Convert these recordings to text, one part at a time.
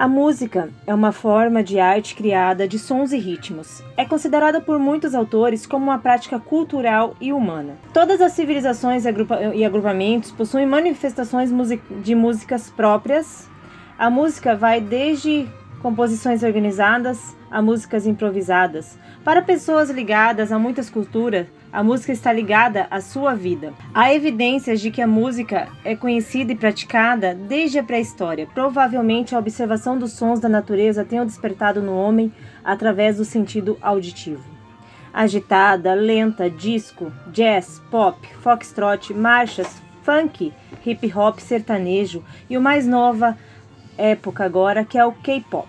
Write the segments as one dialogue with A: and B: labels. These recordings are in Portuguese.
A: A música é uma forma de arte criada de sons e ritmos. É considerada por muitos autores como uma prática cultural e humana. Todas as civilizações e agrupamentos possuem manifestações de músicas próprias. A música vai desde composições organizadas a músicas improvisadas. Para pessoas ligadas a muitas culturas, a música está ligada à sua vida. Há evidências de que a música é conhecida e praticada desde a pré-história. Provavelmente a observação dos sons da natureza tenha despertado no homem através do sentido auditivo. Agitada, lenta, disco, jazz, pop, foxtrot, marchas, funk, hip hop, sertanejo e o mais nova época agora que é o K-pop.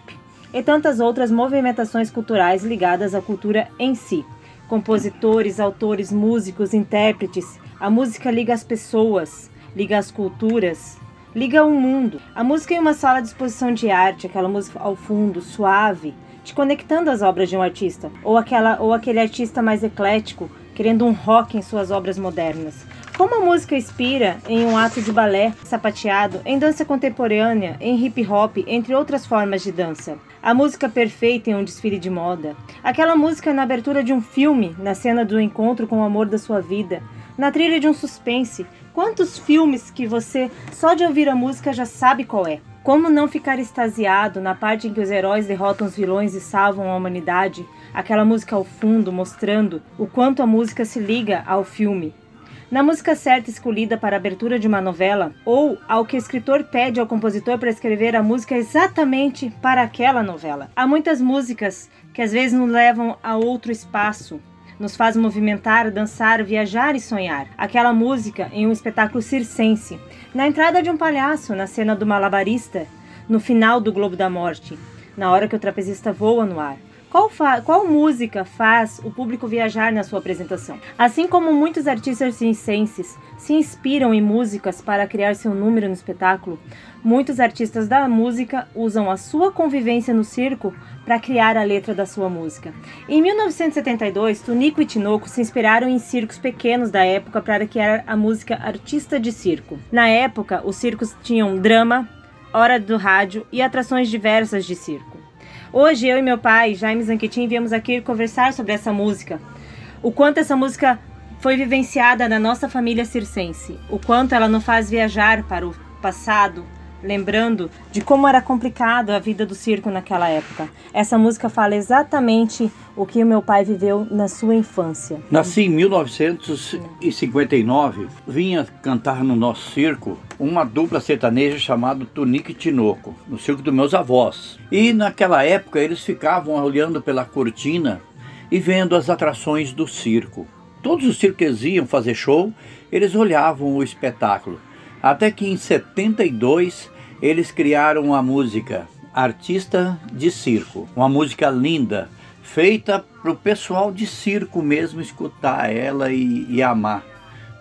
A: E tantas outras movimentações culturais ligadas à cultura em si compositores, autores, músicos, intérpretes. A música liga as pessoas, liga as culturas, liga o mundo. A música é uma sala de exposição de arte, aquela música ao fundo, suave, te conectando às obras de um artista, ou aquela ou aquele artista mais eclético, querendo um rock em suas obras modernas. Como a música inspira em um ato de balé sapateado, em dança contemporânea, em hip hop, entre outras formas de dança. A música perfeita em um desfile de moda. Aquela música na abertura de um filme, na cena do encontro com o amor da sua vida. Na trilha de um suspense. Quantos filmes que você, só de ouvir a música, já sabe qual é? Como não ficar extasiado na parte em que os heróis derrotam os vilões e salvam a humanidade? Aquela música ao fundo mostrando o quanto a música se liga ao filme, na música certa escolhida para a abertura de uma novela, ou ao que o escritor pede ao compositor para escrever a música exatamente para aquela novela. Há muitas músicas que às vezes nos levam a outro espaço, nos faz movimentar, dançar, viajar e sonhar. Aquela música em um espetáculo circense, na entrada de um palhaço, na cena do malabarista, no final do Globo da Morte, na hora que o trapezista voa no ar. Qual, qual, música faz o público viajar na sua apresentação? Assim como muitos artistas circenses se inspiram em músicas para criar seu número no espetáculo, muitos artistas da música usam a sua convivência no circo para criar a letra da sua música. Em 1972, Tunico e Tinoco se inspiraram em circos pequenos da época para criar a música Artista de Circo. Na época, os circos tinham drama, hora do rádio e atrações diversas de circo. Hoje eu e meu pai, Jaime Zanquetin, viemos aqui conversar sobre essa música. O quanto essa música foi vivenciada na nossa família circense. O quanto ela nos faz viajar para o passado, lembrando de como era complicado a vida do circo naquela época. Essa música fala exatamente o que o meu pai viveu na sua infância.
B: Nasci em 1959, vinha cantar no nosso circo uma dupla sertaneja chamada Tunique e Tinoco, no circo dos meus avós. E naquela época eles ficavam olhando pela cortina e vendo as atrações do circo. Todos os circos iam fazer show, eles olhavam o espetáculo. Até que em 72 eles criaram a música Artista de Circo, uma música linda, feita para o pessoal de circo mesmo escutar ela e, e amar.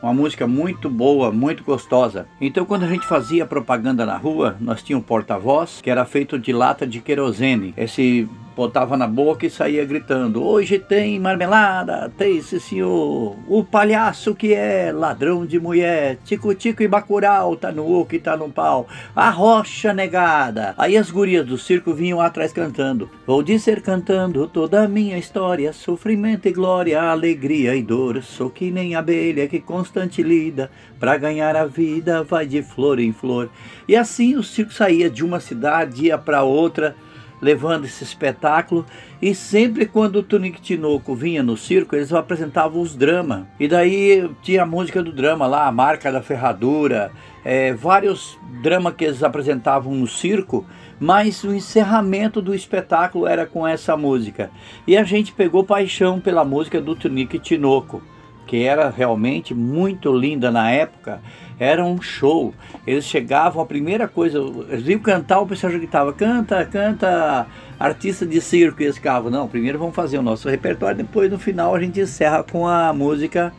B: Uma música muito boa, muito gostosa. Então, quando a gente fazia propaganda na rua, nós tínhamos um porta-voz que era feito de lata de querosene. Esse botava na boca e saía gritando: Hoje tem marmelada, tem sim senhor. O palhaço que é ladrão de mulher, tico-tico e bacurau, tá no oco e tá no pau. A rocha negada. Aí as gurias do circo vinham atrás cantando: Vou dizer cantando toda a minha história, sofrimento e glória, alegria e dor. Sou que nem abelha que constante lida, pra ganhar a vida vai de flor em flor. E assim o circo saía de uma cidade, ia para outra levando esse espetáculo. E sempre quando o Tunique Tinoco vinha no circo, eles apresentavam os dramas. E daí tinha a música do drama lá, a marca da ferradura, é, vários dramas que eles apresentavam no circo, mas o encerramento do espetáculo era com essa música. E a gente pegou paixão pela música do Tunique Tinoco que era realmente muito linda na época, era um show. Eles chegavam, a primeira coisa, eles iam cantar, o pessoal já gritava, canta, canta, artista de circo, e eles ficavam, não, primeiro vamos fazer o nosso repertório, depois no final a gente encerra com a música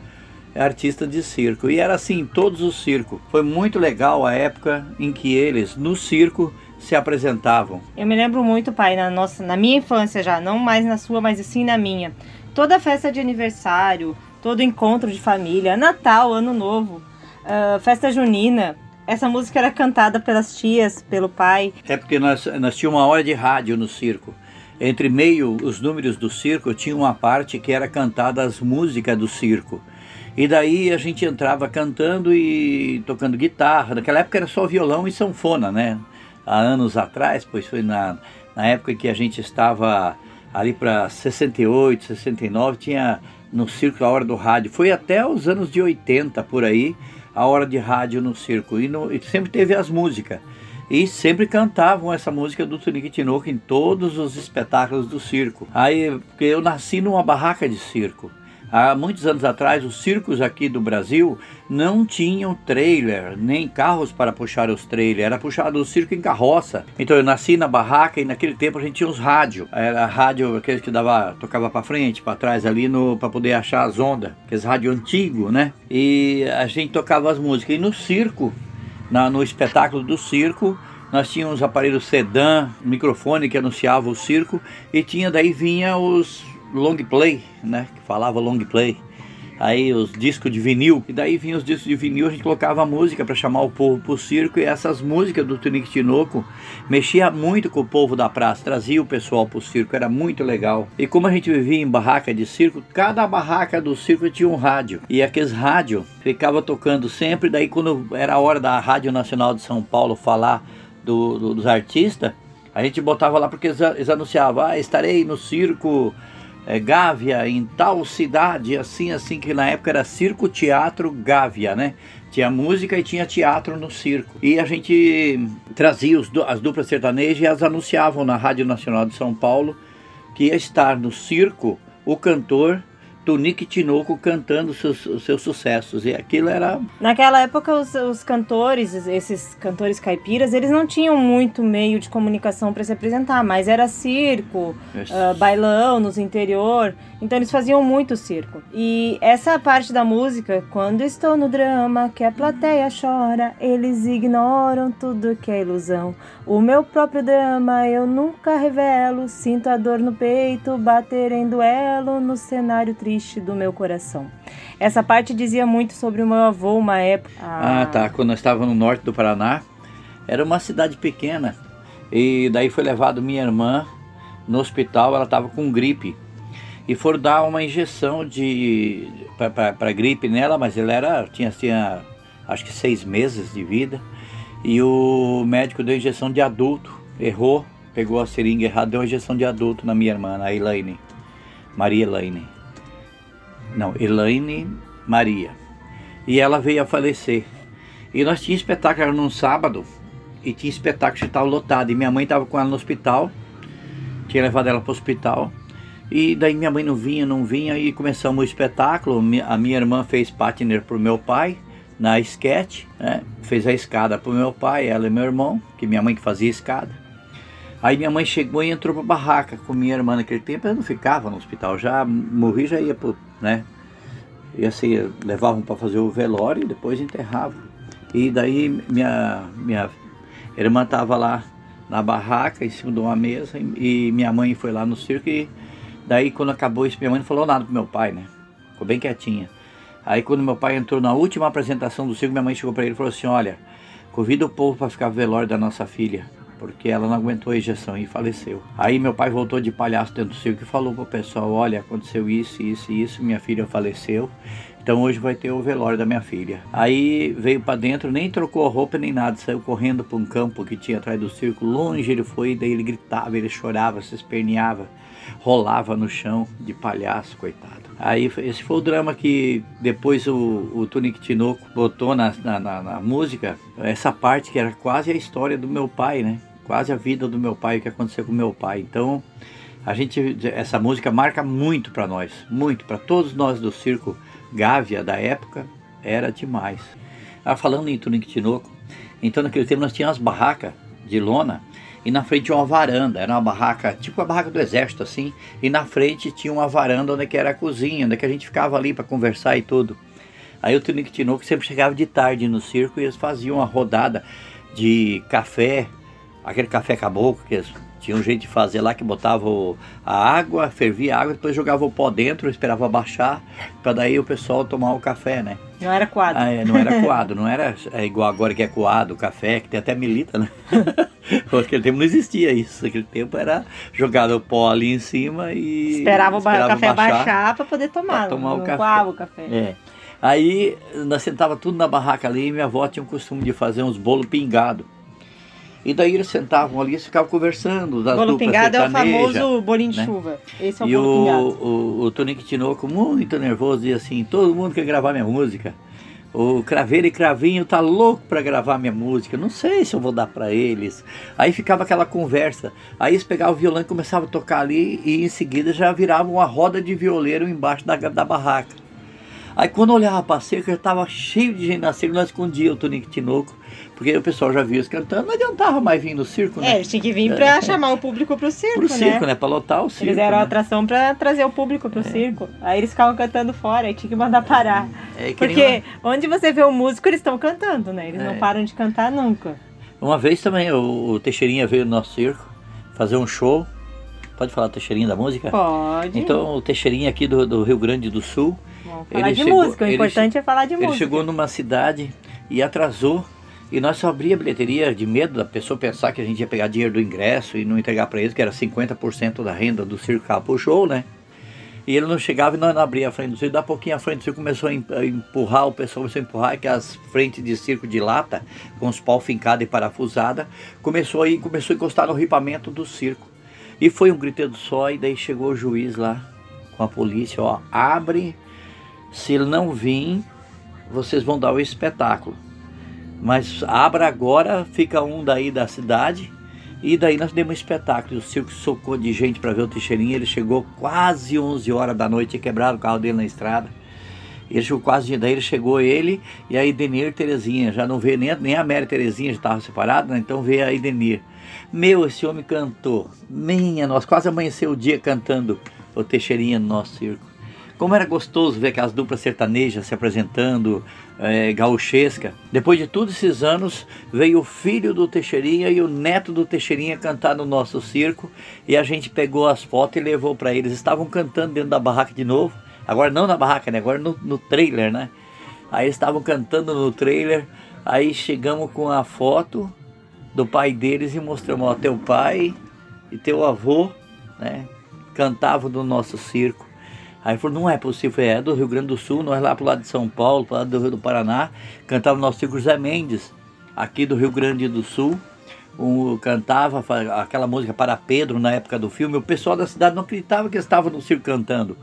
B: artista de circo. E era assim, todos os circos. Foi muito legal a época em que eles, no circo, se apresentavam.
A: Eu me lembro muito, pai, na nossa, na minha infância já, não mais na sua, mas assim na minha. Toda festa de aniversário, todo encontro de família, Natal, Ano Novo, uh, festa junina, Essa música era cantada pelas tias, pelo pai.
B: É porque nós, nós tínhamos uma hora de rádio no circo. Entre meio os números do circo, tinha uma parte que era cantada as músicas do circo. E daí a gente entrava cantando e tocando guitarra. Naquela época era só violão e sanfona, né? Há anos atrás, pois foi na, na época que a gente estava ali para 68, 69, tinha no circo a hora do rádio. Foi até os anos de 80 por aí, a hora de rádio no circo. E, no, e sempre teve as músicas. E sempre cantavam essa música do Tunique Tinoco em todos os espetáculos do circo. Aí, porque eu nasci numa barraca de circo. Há muitos anos atrás, os circos aqui do Brasil não tinham trailer, nem carros para puxar os trailers, era puxado o circo em carroça. Então eu nasci na barraca e naquele tempo a gente tinha os rádios. Era rádio, aqueles que dava, tocava para frente, para trás ali no para poder achar as ondas, aqueles rádio antigo, né? E a gente tocava as músicas. E no circo, na, no espetáculo do circo, nós tínhamos aparelhos sedã, microfone que anunciava o circo e tinha daí vinha os long play, né? Que falava long play. Aí os discos de vinil, e daí vinham os discos de vinil, a gente colocava música para chamar o povo pro circo, e essas músicas do Tunique Tinoco mexia muito com o povo da praça, trazia o pessoal pro circo, era muito legal. E como a gente vivia em barraca de circo, cada barraca do circo tinha um rádio, e aqueles rádio ficava tocando sempre, daí quando era a hora da Rádio Nacional de São Paulo falar do, do, dos artistas, a gente botava lá porque eles, eles anunciavam, ah, estarei no circo é, Gávea, em tal cidade, assim, assim, que na época era Circo Teatro Gávea, né? Tinha música e tinha teatro no circo. E a gente trazia os, as duplas sertanejas e as anunciavam na Rádio Nacional de São Paulo que ia estar no circo o cantor Tunique Tinoco cantando seus, seus sucessos. E aquilo era.
A: Naquela época, os, os cantores, esses cantores caipiras, eles não tinham muito meio de comunicação para se apresentar, mas era circo, uh, bailão nos interior. Então eles faziam muito circo. E essa parte da música, quando estou no drama, que a plateia chora, eles ignoram tudo que é ilusão. O meu próprio drama eu nunca revelo, sinto a dor no peito, bater em duelo no cenário triste do meu coração. Essa parte dizia muito sobre o meu avô, uma época.
B: Ah, tá. Quando eu estava no norte do Paraná, era uma cidade pequena. E daí foi levado minha irmã no hospital, ela estava com gripe e foram dar uma injeção de para gripe nela, mas ela era tinha tinha acho que seis meses de vida e o médico deu injeção de adulto, errou, pegou a seringa errada, deu injeção de adulto na minha irmã, a Elaine, Maria Elaine, não, Elaine Maria, e ela veio a falecer. E nós tínhamos espetáculo era num sábado e tinha espetáculo que estava lotado e minha mãe estava com ela no hospital, tinha levado ela para o hospital e daí minha mãe não vinha, não vinha, e começamos o espetáculo. A minha irmã fez partner pro meu pai na sketch, né? fez a escada pro meu pai, ela e meu irmão, que minha mãe que fazia escada. Aí minha mãe chegou e entrou pra barraca com minha irmã naquele tempo, eu não ficava no hospital, já morri, já ia pro, né? Ia ser, levavam para fazer o velório e depois enterravam. E daí minha, minha irmã tava lá na barraca, em cima de uma mesa, e minha mãe foi lá no circo e Daí quando acabou isso, minha mãe não falou nada pro meu pai, né? Ficou bem quietinha. Aí quando meu pai entrou na última apresentação do circo, minha mãe chegou para ele e falou assim: Olha, convida o povo para ficar velório da nossa filha, porque ela não aguentou a injeção e faleceu. Aí meu pai voltou de palhaço dentro do circo e falou pro pessoal: Olha, aconteceu isso, isso e isso, minha filha faleceu. Então hoje vai ter o velório da minha filha. Aí veio para dentro, nem trocou a roupa nem nada, saiu correndo para um campo que tinha atrás do circo. Longe ele foi, daí ele gritava, ele chorava, se esperneava rolava no chão de palhaço, coitado. Aí esse foi o drama que depois o, o Tunic Tinoco botou na, na, na, na, música, essa parte que era quase a história do meu pai, né? Quase a vida do meu pai, o que aconteceu com meu pai. Então, a gente, essa música marca muito para nós, muito, para todos nós do circo Gávea da época, era demais. Ah, falando em Tunic Tinoco, então naquele tempo nós tínhamos as barracas de lona e na frente tinha uma varanda, era uma barraca, tipo a barraca do exército assim, e na frente tinha uma varanda onde era a cozinha, onde a gente ficava ali para conversar e tudo. Aí o Tunique Tinoco sempre chegava de tarde no circo e eles faziam uma rodada de café, aquele café caboclo que eles tinha um jeito de fazer lá que botava a água, fervia a água, depois jogava o pó dentro, esperava baixar, para daí o pessoal tomar o café, né?
A: Não era coado.
B: Ah, é, não era coado, não era é igual agora que é coado, café, que tem até milita, né? Naquele tempo não existia isso. Naquele tempo era jogado o pó ali em cima e.
A: Esperava, esperava o café baixar, baixar para poder tomar.
B: tomar
A: não
B: o café.
A: coava o café.
B: É. Aí nós sentava tudo na barraca ali e minha avó tinha o costume de fazer uns bolos pingados. E daí eles sentavam ali e ficavam conversando. Das
A: bolo pingado é o famoso bolinho de
B: né?
A: chuva. Esse é o
B: e
A: bolo
B: o,
A: pingado.
B: o, o Tonico Tinoco, muito nervoso, dizia assim: todo mundo quer gravar minha música. O Craveiro e Cravinho tá louco para gravar minha música. Não sei se eu vou dar para eles. Aí ficava aquela conversa. Aí eles pegavam o violão e começavam a tocar ali e em seguida já virava uma roda de violeiro embaixo da, da barraca. Aí quando eu olhava para a cerca, estava cheio de gente na cerca, nós escondia o Tonico Tinoco, porque o pessoal já via eles cantando, não adiantava mais vir no circo, né?
A: É, eles tinham que vir para chamar o público pro circo,
B: Pro
A: né?
B: circo, né? Para lotar o circo.
A: Eles eram
B: né?
A: atração para trazer o público pro circo. Aí eles ficavam cantando fora, aí tinha que mandar parar.
B: É,
A: Porque onde você vê o músico, eles estão cantando, né? Eles
B: É.
A: não param de cantar nunca.
B: Uma vez também o, o Teixeirinha veio no nosso circo fazer um show. Pode falar Teixeirinha da música?
A: Pode.
B: Então o Teixeirinha aqui do, do Rio Grande do Sul,
A: Vamos falar
B: ele
A: de
B: chegou-
A: música. O
B: ele
A: importante é falar de
B: ele
A: música.
B: chegou numa cidade e atrasou. E nós só abria a bilheteria de medo da pessoa pensar que a gente ia pegar dinheiro do ingresso e não entregar para eles, que era 50% da renda do circo que puxou, né? E ele não chegava e nós não abria a frente do circo. Da pouquinho a frente do circo começou a empurrar, o pessoal começou a empurrar, que as frentes de circo de lata, com os pau fincados e parafusada, começou a, ir, começou a encostar no ripamento do circo. E foi um griteiro só, e daí chegou o juiz lá com a polícia, ó, abre, se ele não vir, vocês vão dar o espetáculo. Mas abra agora, fica um daí da cidade. E daí nós demos um espetáculo. O circo socou de gente para ver o Teixeirinha. Ele chegou quase 11 horas da noite, quebrado o carro dele na estrada. Ele chegou quase, daí ele chegou ele e a Idenir e Terezinha. Já não veio nem, nem a Mary Terezinha, já estava separada, né? então veio a Idenir. Meu, esse homem cantou. Minha, nós quase amanheceu o dia cantando o Teixeirinha no nosso circo. Como era gostoso ver aquelas duplas sertanejas se apresentando, é, gauchesca. Depois de todos esses anos, veio o filho do Teixeirinha e o neto do Teixeirinha cantar no nosso circo. E a gente pegou as fotos e levou para eles. Estavam cantando dentro da barraca de novo. Agora não na barraca, né? Agora no, no trailer, né? Aí estavam cantando no trailer. Aí chegamos com a foto do pai deles e mostramos, ó, teu pai e teu avô, né? Cantavam no nosso circo. Aí falou, não é possível, é do Rio Grande do Sul, nós lá pro lado de São Paulo, pro lado do Rio do Paraná, cantava o nosso circo Zé Mendes, aqui do Rio Grande do Sul. Um, cantava aquela música para Pedro na época do filme, o pessoal da cidade não acreditava que estava no circo cantando.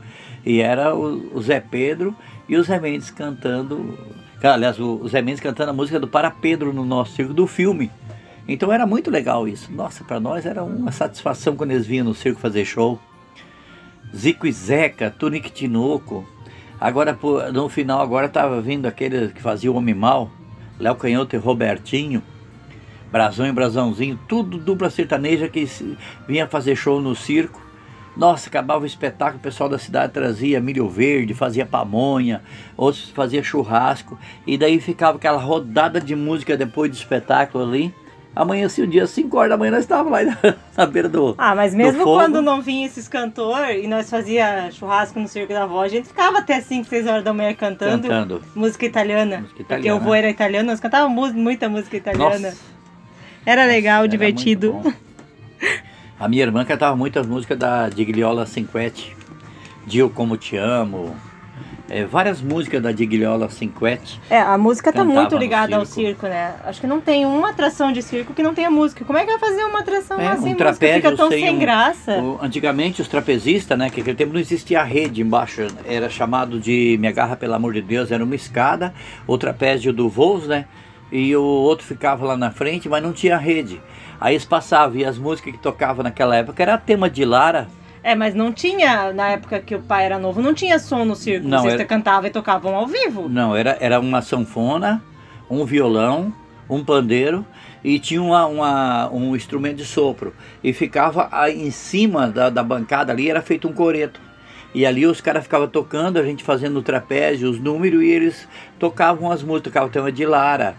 B: E era o, o Zé Pedro e o Zé Mendes cantando, aliás, o, o Zé Mendes cantando a música do Para Pedro no nosso circo do filme. Então era muito legal isso. Nossa, para nós era uma satisfação quando eles vinham no circo fazer show. Zico e Zeca, Tunic Tinoco. Agora, no final, agora tava vindo aquele que fazia o Homem Mal, Léo Canhoto e Robertinho, Brasão e Brasãozinho, tudo dupla sertaneja que vinha fazer show no circo. Nossa, acabava o espetáculo, o pessoal da cidade trazia milho verde, fazia pamonha, outros fazia churrasco, e daí ficava aquela rodada de música depois do espetáculo ali. Amanhecia o dia, 5 horas da manhã, nós estávamos lá na, na beira do.
A: Ah, mas mesmo quando não vinha esses cantores e nós fazia churrasco no Circo da Voz, a gente ficava até 5, 6 horas da manhã cantando,
B: Cantando.
A: música italiana.
B: Música
A: Porque
B: italiana.
A: o vô era italiano, nós cantávamos mu- muita música italiana.
B: Nossa,
A: Era legal,
B: era
A: divertido.
B: A minha irmã cantava muitas músicas da Digliola Cinquete. Dio Como Te Amo. É, várias músicas da Digliola Cinquete.
A: É, a música tá muito ligada ao
B: circo.
A: né? Acho que não tem uma atração de circo que não tenha música. Como é que vai fazer uma atração
B: É,
A: lá
B: um
A: sem música?
B: trapézio
A: Fica tão
B: sem um-
A: graça.
B: Antigamente os trapezistas, né, que naquele tempo não existia a rede embaixo, era chamado de Me Agarra Pelo Amor de Deus, era uma escada, o trapézio do voos, né, e o outro ficava lá na frente, mas não tinha rede. Aí eles passavam e as músicas que tocavam naquela época era tema de Lara,
A: É, mas não tinha, na época que o pai era novo, não tinha som no circo.
B: Não,
A: Vocês
B: era-
A: cantavam e tocavam ao vivo.
B: Não, era, era uma sanfona, um violão, um pandeiro e tinha uma, uma- um instrumento de sopro. E ficava aí em cima da, da bancada ali, era feito um coreto. E ali os caras ficavam tocando, a gente fazendo o trapézio, os números, e eles tocavam as músicas, tocavam o tema de Lara.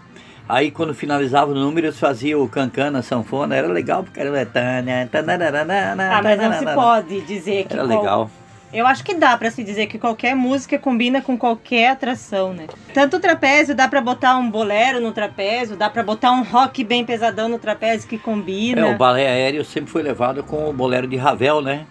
B: Aí quando finalizava o número, eles faziam o cancana, a sanfona, era legal, porque era...
A: Ah, mas não se pode dizer que
B: Era
A: qual-
B: legal.
A: Eu acho que dá para se dizer que qualquer música combina com qualquer atração, né? Tanto o trapézio, dá para botar um bolero no trapézio, dá para botar um rock bem pesadão no trapézio que combina.
B: É, o balé aéreo sempre foi levado com o bolero de Ravel, né?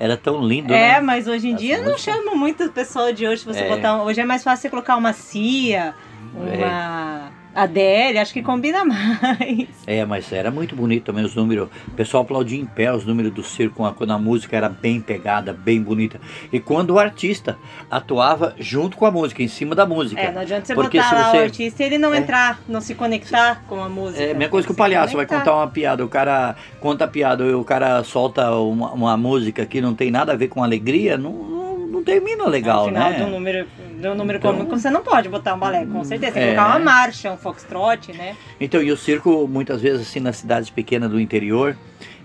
B: Era tão lindo,
A: é,
B: né?
A: mas hoje em
B: As
A: dia não
B: músicas.
A: chama muito o pessoal de hoje você
B: É.
A: botar. um- Hoje é mais fácil você colocar uma Cia, uma Adele, acho que combina mais.
B: É, mas era muito bonito também os números. O pessoal aplaudia em pé os números do circo quando a música era bem pegada, bem bonita. E quando o artista atuava junto com a música, em cima da música.
A: É, não adianta você
B: Porque
A: botar
B: se
A: lá
B: você-
A: o artista e ele não
B: É.
A: entrar, não se conectar com a música.
B: É a mesma coisa que o
A: Se
B: palhaço vai contar uma piada. O cara conta a piada e o cara solta uma, uma música que não tem nada a ver com alegria, não, não, não termina legal,
A: No final
B: né?
A: um número, um número
B: Então-
A: comum, você não pode botar um balé, com certeza. Tem que
B: É.
A: colocar uma marcha, um foxtrot, né?
B: Então, e o circo, muitas vezes, assim, nas cidades pequenas do interior,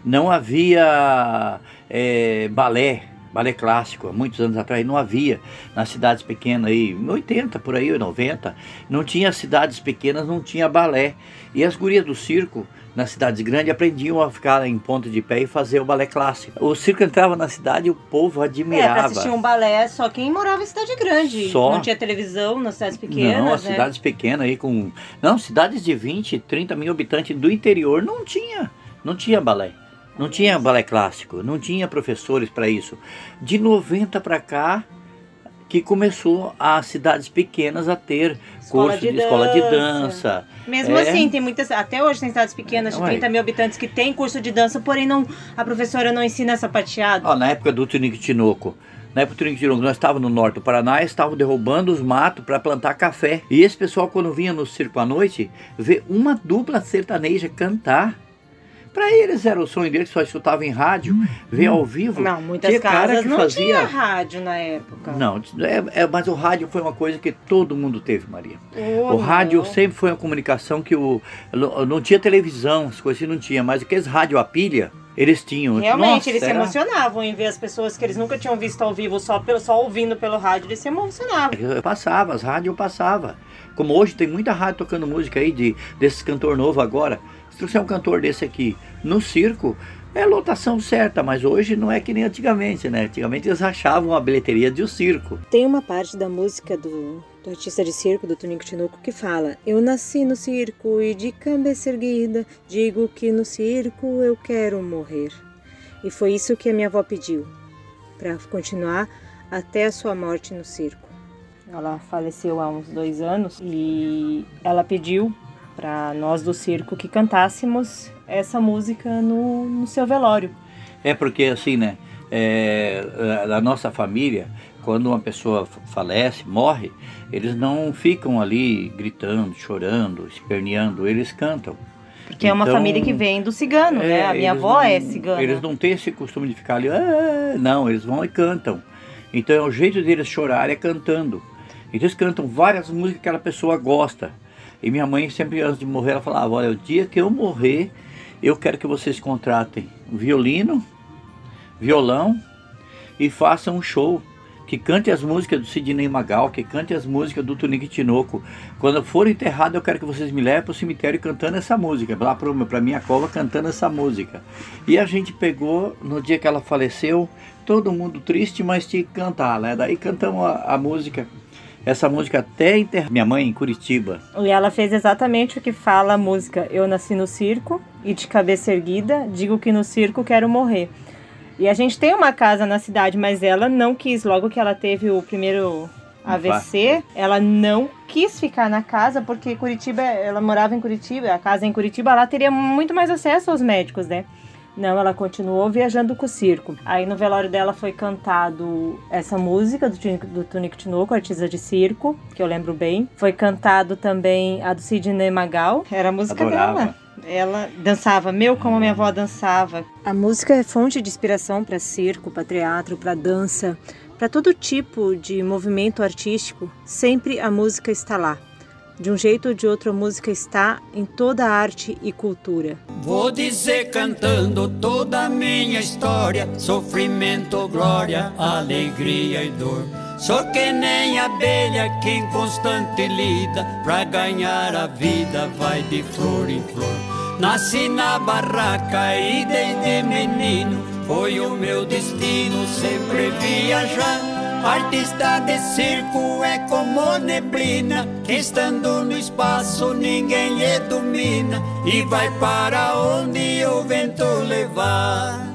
B: não havia é, balé, balé clássico, há muitos anos atrás, não havia. Nas cidades pequenas aí, em 80, por aí, 90, não tinha cidades pequenas, não tinha balé. E as gurias do circo, nas cidades grandes, aprendiam a ficar em ponta de pé e fazer o balé clássico. O circo entrava na cidade e o povo
A: É,
B: admirava.
A: pra assistir um balé, só quem morava em cidade grande.
B: Só.
A: Não tinha televisão nas cidades pequenas,
B: não, as
A: né?
B: cidades pequenas aí com. Não, cidades de 20, 30 mil habitantes do interior não tinha. Não tinha balé. Não tinha balé clássico, não tinha professores para isso. De 90 para cá que começou as cidades pequenas a ter
A: Escola
B: curso
A: de
B: de, escola de
A: dança. Mesmo
B: É.
A: assim, tem muitas. Até hoje tem cidades pequenas de
B: Ué.
A: 30 mil habitantes que tem curso de dança, porém não, a professora não ensina sapateado.
B: Ó, na época do Tinoco, na época do Tunique Tinoco, nós estávamos no norte do Paraná e estavam derrubando os matos para plantar café. E esse pessoal, quando vinha no circo à noite, vê uma dupla sertaneja cantar. Para eles era o sonho deles, só escutavam em rádio, ver ao vivo.
A: Não, muitas
B: Tinha
A: casas não
B: fazia-
A: tinha rádio na época.
B: Não, é, é- mas o rádio foi uma coisa que todo mundo teve, Maria.
A: Oh,
B: o rádio
A: não.
B: sempre foi uma comunicação que o, não não tinha televisão, as coisas assim não tinha, mas aqueles rádio a pilha, eles tinham.
A: Realmente,
B: Nossa,
A: eles se
B: era-
A: emocionavam em ver as pessoas que eles nunca tinham visto ao vivo, só, pelo, só ouvindo pelo rádio, eles se emocionavam.
B: Eu passava, as rádios eu passava. Como hoje tem muita rádio tocando música aí de, desses cantor novo agora. Se trouxer um cantor desse aqui no circo, é lotação certa, mas hoje não é que nem antigamente, né? Antigamente eles achavam a bilheteria de um circo.
A: Tem uma parte da música do, do artista de circo, do Tonico Tinoco, que fala: Eu nasci no circo e de cabeça erguida, digo que no circo eu quero morrer. E foi isso que a minha avó pediu, para continuar até a sua morte no circo. Ela faleceu há uns dois anos e ela pediu para nós do circo que cantássemos essa música no, no seu velório.
B: É porque assim, né? É, a nossa família, quando uma pessoa falece, morre, eles não ficam ali gritando, chorando, esperneando, eles cantam.
A: Porque é uma
B: Então,
A: família que vem do cigano, né? A minha avó
B: não-
A: é cigana.
B: Eles não têm esse costume de ficar ali, "Ah", não, eles vão e cantam. Então é o jeito deles chorar é cantando. Então eles cantam várias músicas que aquela pessoa gosta. E minha mãe sempre antes de morrer ela falava, olha, o dia que eu morrer, eu quero que vocês contratem violino, violão e façam um show. Que cante as músicas do Sidney Magal, que cante as músicas do Tunique Tinoco. Quando eu for enterrado, eu quero que vocês me levem para o cemitério cantando essa música, lá para minha cova cantando essa música. E a gente pegou, no dia que ela faleceu, todo mundo triste, mas tinha que cantar, né? Daí cantamos a, a música, essa música até enterrar minha mãe em Curitiba.
A: E ela fez exatamente o que fala a música Eu nasci no circo e de cabeça erguida, digo que no circo quero morrer. E a gente tem uma casa na cidade, mas ela não quis, logo que ela teve o primeiro AVC, ela não quis ficar na casa, porque Curitiba, ela morava em Curitiba, a casa em Curitiba, ela teria muito mais acesso aos médicos, né? Não, ela continuou viajando com o circo. Aí no velório dela foi cantado essa música do, Tunico- do Tunico Tinoco, artista de circo, que eu lembro bem. Foi cantado também a do Sidney Magal, era a música
B: Adorava.
A: dela. Ela dançava, meu, como minha avó dançava. A música é fonte de inspiração para circo, para teatro, para dança, para todo tipo de movimento artístico. Sempre a música está lá. De um jeito ou de outro, a música está em toda a arte e cultura.
C: Vou dizer cantando toda a minha história: sofrimento, glória, alegria e dor. Sou que nem abelha que em constante lida, pra ganhar a vida vai de flor em flor. Nasci na barraca e desde menino Foi o meu destino sempre viajar. Artista de circo é como neblina, que estando no espaço ninguém lhe domina e vai para onde o vento levar.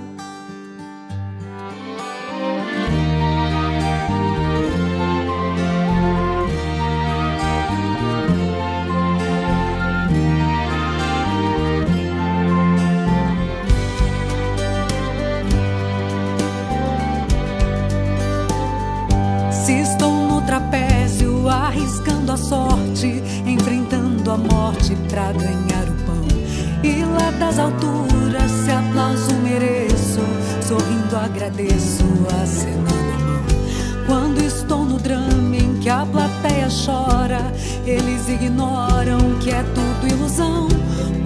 D: Arriscando a sorte, enfrentando a morte pra ganhar o pão. E lá das alturas, se aplauso mereço, sorrindo agradeço, acenando a mão. Quando estou no drama em que a plateia chora, eles ignoram que é tudo ilusão.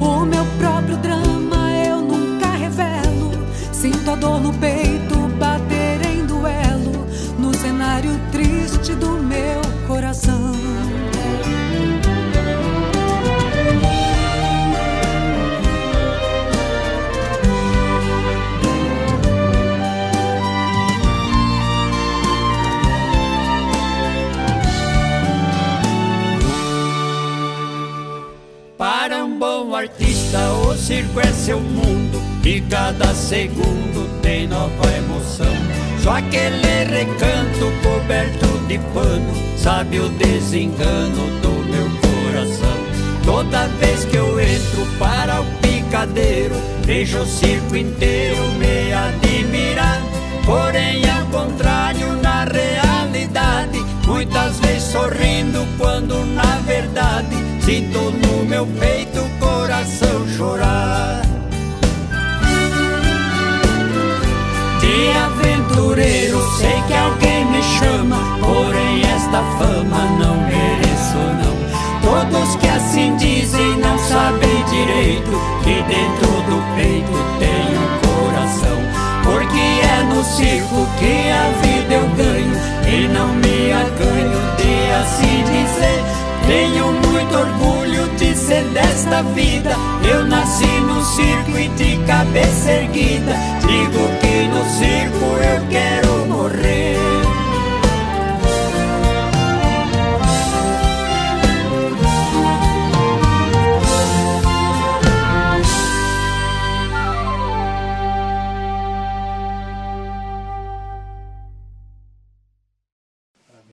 D: O meu próprio drama eu nunca revelo, sinto a dor no peito
C: Para um bom artista, o circo é seu mundo e cada segundo tem nova emoção. Só aquele recanto coberto de pano Sabe o desengano do meu coração Toda vez que eu entro para o picadeiro Vejo o circo inteiro me admirar Porém ao contrário na realidade Muitas vezes sorrindo quando na verdade Sinto no meu peito o coração chorar De aventureiro, sei que alguém me chama, porém esta fama não mereço não. Todos que assim dizem não sabem direito que dentro do peito tem um coração. Porque é no circo que a vida eu ganho e não me acanho de assim dizer. Tenho muito orgulho de ser desta vida. Eu nasci no circo e de cabeça erguida. Digo que no circo eu quero morrer.